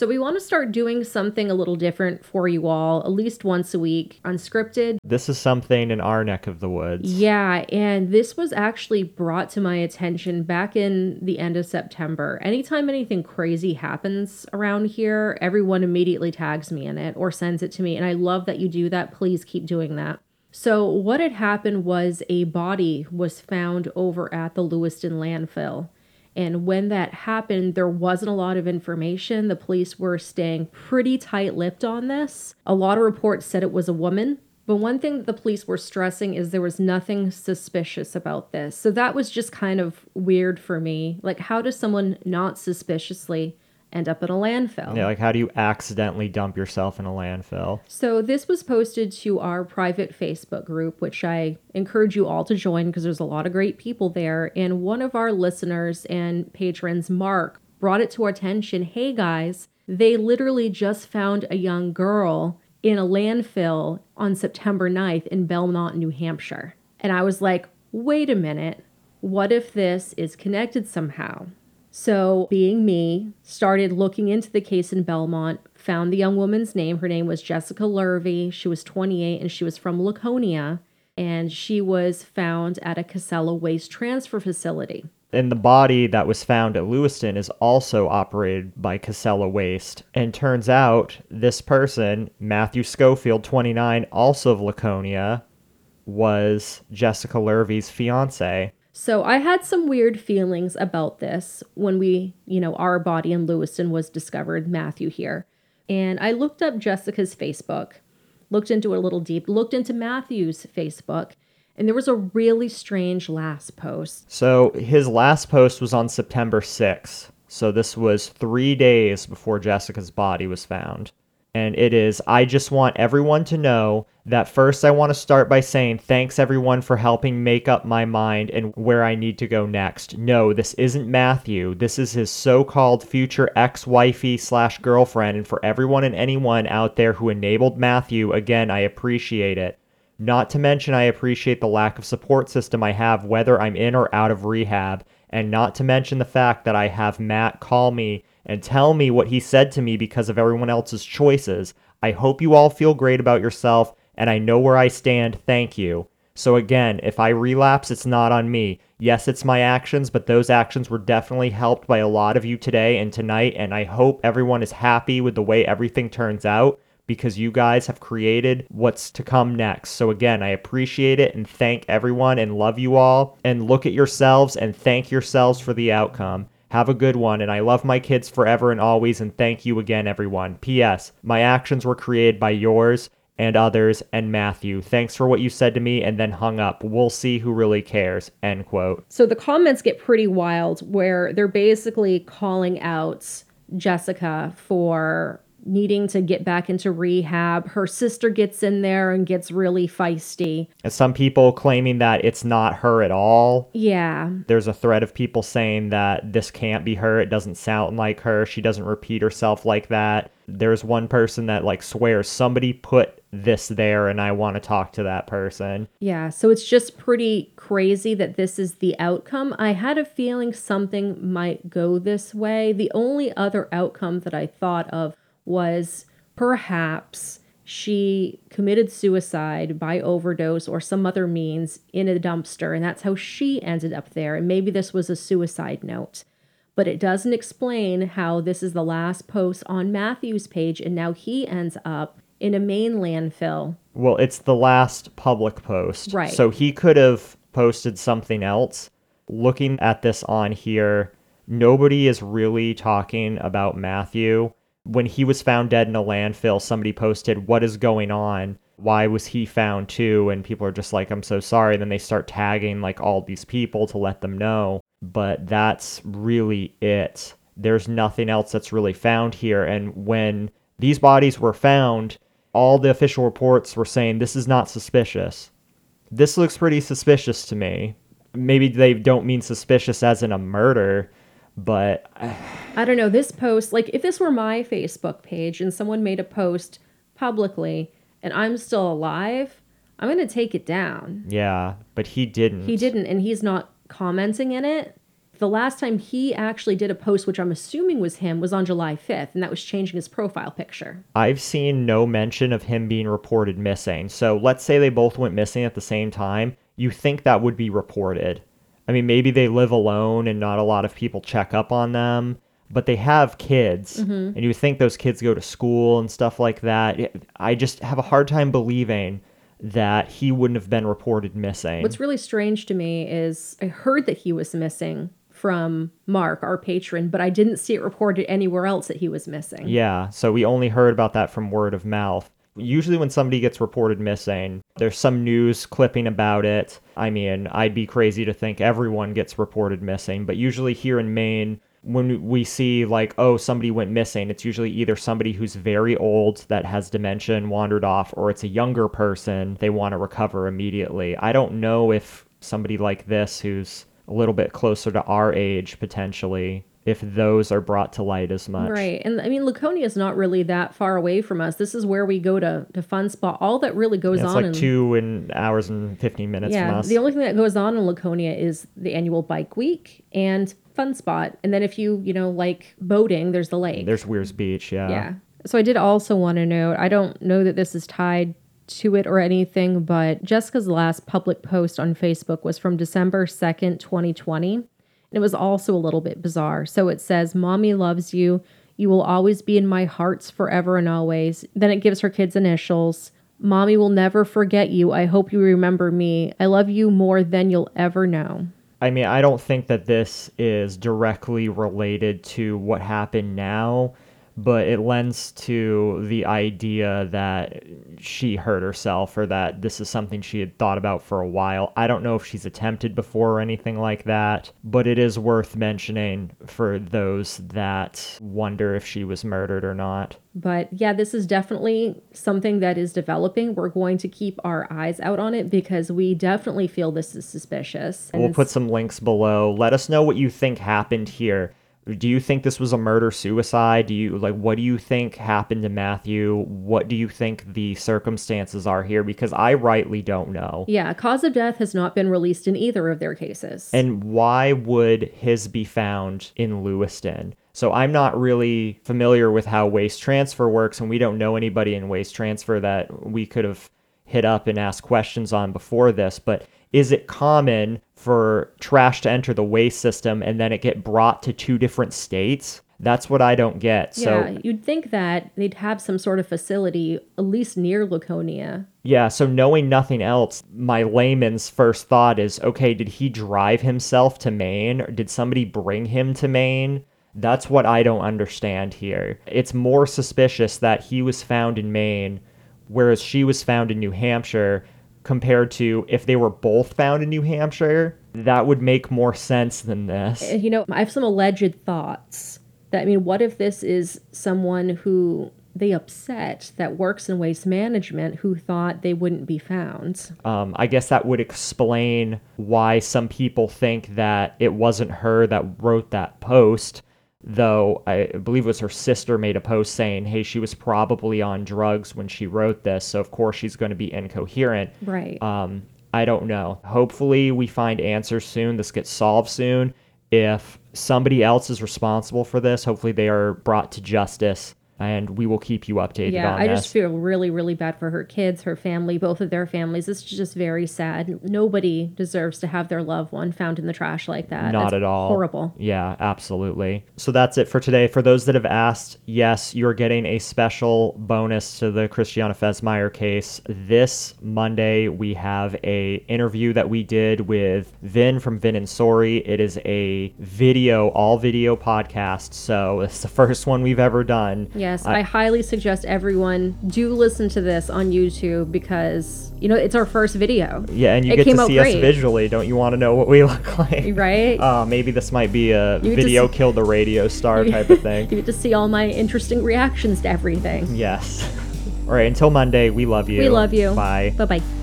So we want to start doing something a little different for you all, at least once a week, unscripted. This is something in our neck of the woods. Yeah, and this was actually brought to my attention back in the end of September. Anytime anything crazy happens around here, everyone immediately tags me in it or sends it to me. And I love that you do that. Please keep doing that. So, what had happened was a body was found over at the Lewiston landfill. And when that happened, there wasn't a lot of information. The police were staying pretty tight lipped on this. A lot of reports said it was a woman. But one thing that the police were stressing is there was nothing suspicious about this. So that was just kind of weird for me. Like, how does someone not suspiciously end up in a landfill. Yeah, like how do you accidentally dump yourself in a landfill? So this was posted to our private Facebook group, which I encourage you all to join because there's a lot of great people there. And one of our listeners and patrons, Marc, brought it to our attention. Hey guys, they literally just found a young girl in a landfill on September 9th in Belmont, New Hampshire. And I was like, wait a minute. What if this is connected somehow? So, being me, started looking into the case in Belmont, found the young woman's name. Her name was Jessica Lurvey. She was 28 and she was from Laconia. And she was found at a Casella waste transfer facility. And the body that was found at Lewiston is also operated by Casella Waste. And turns out this person, Matthew Schofield, 29, also of Laconia, was Jessica Lurvey's fiance. So I had some weird feelings about this when we, you know, our body in Lewiston was discovered, Matthew here. And I looked up Jessica's Facebook, looked into it a little deep, looked into Matthew's Facebook, and there was a really strange last post. So his last post was on September 6th. So this was three days before Jessica's body was found and it is I just want everyone to know that first I want to start by saying thanks everyone for helping make up my mind and where I need to go next. No, this isn't Matthew. This is his so-called future ex-wifey slash girlfriend, and for everyone and anyone out there who enabled Matthew, again, I appreciate it. Not to mention, I appreciate the lack of support system I have, whether I'm in or out of rehab, and not to mention the fact that I have Matt call me and tell me what he said to me because of everyone else's choices. I hope you all feel great about yourself, and I know where I stand. Thank you. So, again, if I relapse, it's not on me. Yes, it's my actions, but those actions were definitely helped by a lot of you today and tonight, and I hope everyone is happy with the way everything turns out because you guys have created what's to come next. So, again, I appreciate it and thank everyone and love you all. And look at yourselves and thank yourselves for the outcome. Have a good one, and I love my kids forever and always, and thank you again, everyone. P.S. My actions were created by yours and others and Matthew. Thanks for what you said to me, and then hung up. We'll see who really cares. End quote. So the comments get pretty wild where they're basically calling out Jessica for needing to get back into rehab. Her sister gets in there and gets really feisty. And some people claiming that it's not her at all. Yeah. There's a thread of people saying that this can't be her. It doesn't sound like her. She doesn't repeat herself like that. There's one person that like swears somebody put this there and I want to talk to that person. Yeah, so it's just pretty crazy that this is the outcome. I had a feeling something might go this way. The only other outcome that I thought of was perhaps she committed suicide by overdose or some other means in a dumpster, and that's how she ended up there. And maybe this was a suicide note. But it doesn't explain how this is the last post on Matthew's page, and now he ends up in a Maine landfill. Well, it's the last public post. Right. So he could have posted something else. Looking at this on here, nobody is really talking about Matthew when he was found dead in a landfill, somebody posted, What is going on? Why was he found too? And people are just like, I'm so sorry. Then they start tagging like all these people to let them know. But that's really it. There's nothing else that's really found here. And when these bodies were found, all the official reports were saying this is not suspicious. This looks pretty suspicious to me. Maybe they don't mean suspicious as in a murder, but I don't know. This post, like, if this were my Facebook page and someone made a post publicly and I'm still alive, I'm going to take it down. Yeah, but he didn't. He didn't, and he's not commenting in it. The last time he actually did a post, which I'm assuming was him, was on July 5th, and that was changing his profile picture. I've seen no mention of him being reported missing. So let's say they both went missing at the same time. You think that would be reported. I mean, maybe they live alone and not a lot of people check up on them, but they have kids, mm-hmm. and you think those kids go to school and stuff like that. I just have a hard time believing that he wouldn't have been reported missing. What's really strange to me is I heard that he was missing from Marc, our patron, but I didn't see it reported anywhere else that he was missing. Yeah, so we only heard about that from word of mouth. Usually, when somebody gets reported missing, there's some news clipping about it. I mean, I'd be crazy to think everyone gets reported missing, but usually here in Maine, when we see like, oh, somebody went missing, it's usually either somebody who's very old that has dementia and wandered off, or it's a younger person they want to recover immediately. I don't know if somebody like this who's a little bit closer to our age potentially if those are brought to light as much. Right. And I mean, Laconia is not really that far away from us. This is where we go to, to Fun Spot. All that really goes Yeah, it's on like in two and hours and 15 minutes from Yeah, us. the only thing that goes on in Laconia is the annual bike week and Fun Spot. And then if you, you know, like boating, there's the lake. There's Weirs Beach, yeah. yeah. So I did also want to note, I don't know that this is tied to it or anything, but Jessica's last public post on Facebook was from December 2nd, 2020. It was also a little bit bizarre. So it says, Mommy loves you. You will always be in my hearts forever and always. Then it gives her kids' initials. Mommy will never forget you. I hope you remember me. I love you more than you'll ever know. I mean, I don't think that this is directly related to what happened now, but it lends to the idea that she hurt herself or that this is something she had thought about for a while. I don't know if she's attempted before or anything like that, but it is worth mentioning for those that wonder if she was murdered or not. But yeah, this is definitely something that is developing. We're going to keep our eyes out on it because we definitely feel this is suspicious. We'll And put some links below. Let us know what you think happened here. Do you think this was a murder suicide? Do you like what do you think happened to Matthew? What do you think the circumstances are here because I rightly don't know. yeah, cause of death has not been released in either of their cases. And why would his be found in Lewiston? So I'm not really familiar with how waste transfer works, and we don't know anybody in waste transfer that we could have hit up and asked questions on before this. But is it common for trash to enter the waste system and then it get brought to two different states? That's what I don't get. So yeah, you'd think that they'd have some sort of facility at least near Laconia. Yeah, so knowing nothing else, my layman's first thought is okay, did he drive himself to Maine? Or did somebody bring him to Maine? That's what I don't understand here. It's more suspicious that he was found in Maine, whereas she was found in New Hampshire, compared to if they were both found in New Hampshire. That would make more sense than this. Uh, You know, I have some alleged thoughts. That I mean, what if this is someone who they upset that works in waste management who thought they wouldn't be found? Um, I guess that would explain why some people think that it wasn't her that wrote that post. Though I believe it was her sister made a post saying, hey, she was probably on drugs when she wrote this. So, of course, she's going to be incoherent. Right. Um, I don't know. Hopefully, we find answers soon. This gets solved soon. If somebody else is responsible for this, hopefully they are brought to justice, and we will keep you updated yeah, I this. just feel really, really bad for her kids, her family, both of their families. It's just very sad. Nobody deserves to have their loved one found in the trash like that. Not That's at all. Horrible. Yeah, absolutely. So that's it for today. For those that have asked, yes, you're getting a special bonus to the Christiana Fesmeyer case. This Monday, we have a interview that we did with Vin from Vin and Sorry. It is a video, all video podcast. So it's the first one we've ever done. Yes, I, highly suggest everyone do listen to this on YouTube because you know it's our first video. Yeah, and you It get to see us visually. Don't you want to know what we look like? Right? Uh, maybe this might be a You video see- killed the radio star type of thing. You get to see all my interesting reactions to everything. Yes. All right. Until Monday, we love you. We love you. Bye. Bye bye.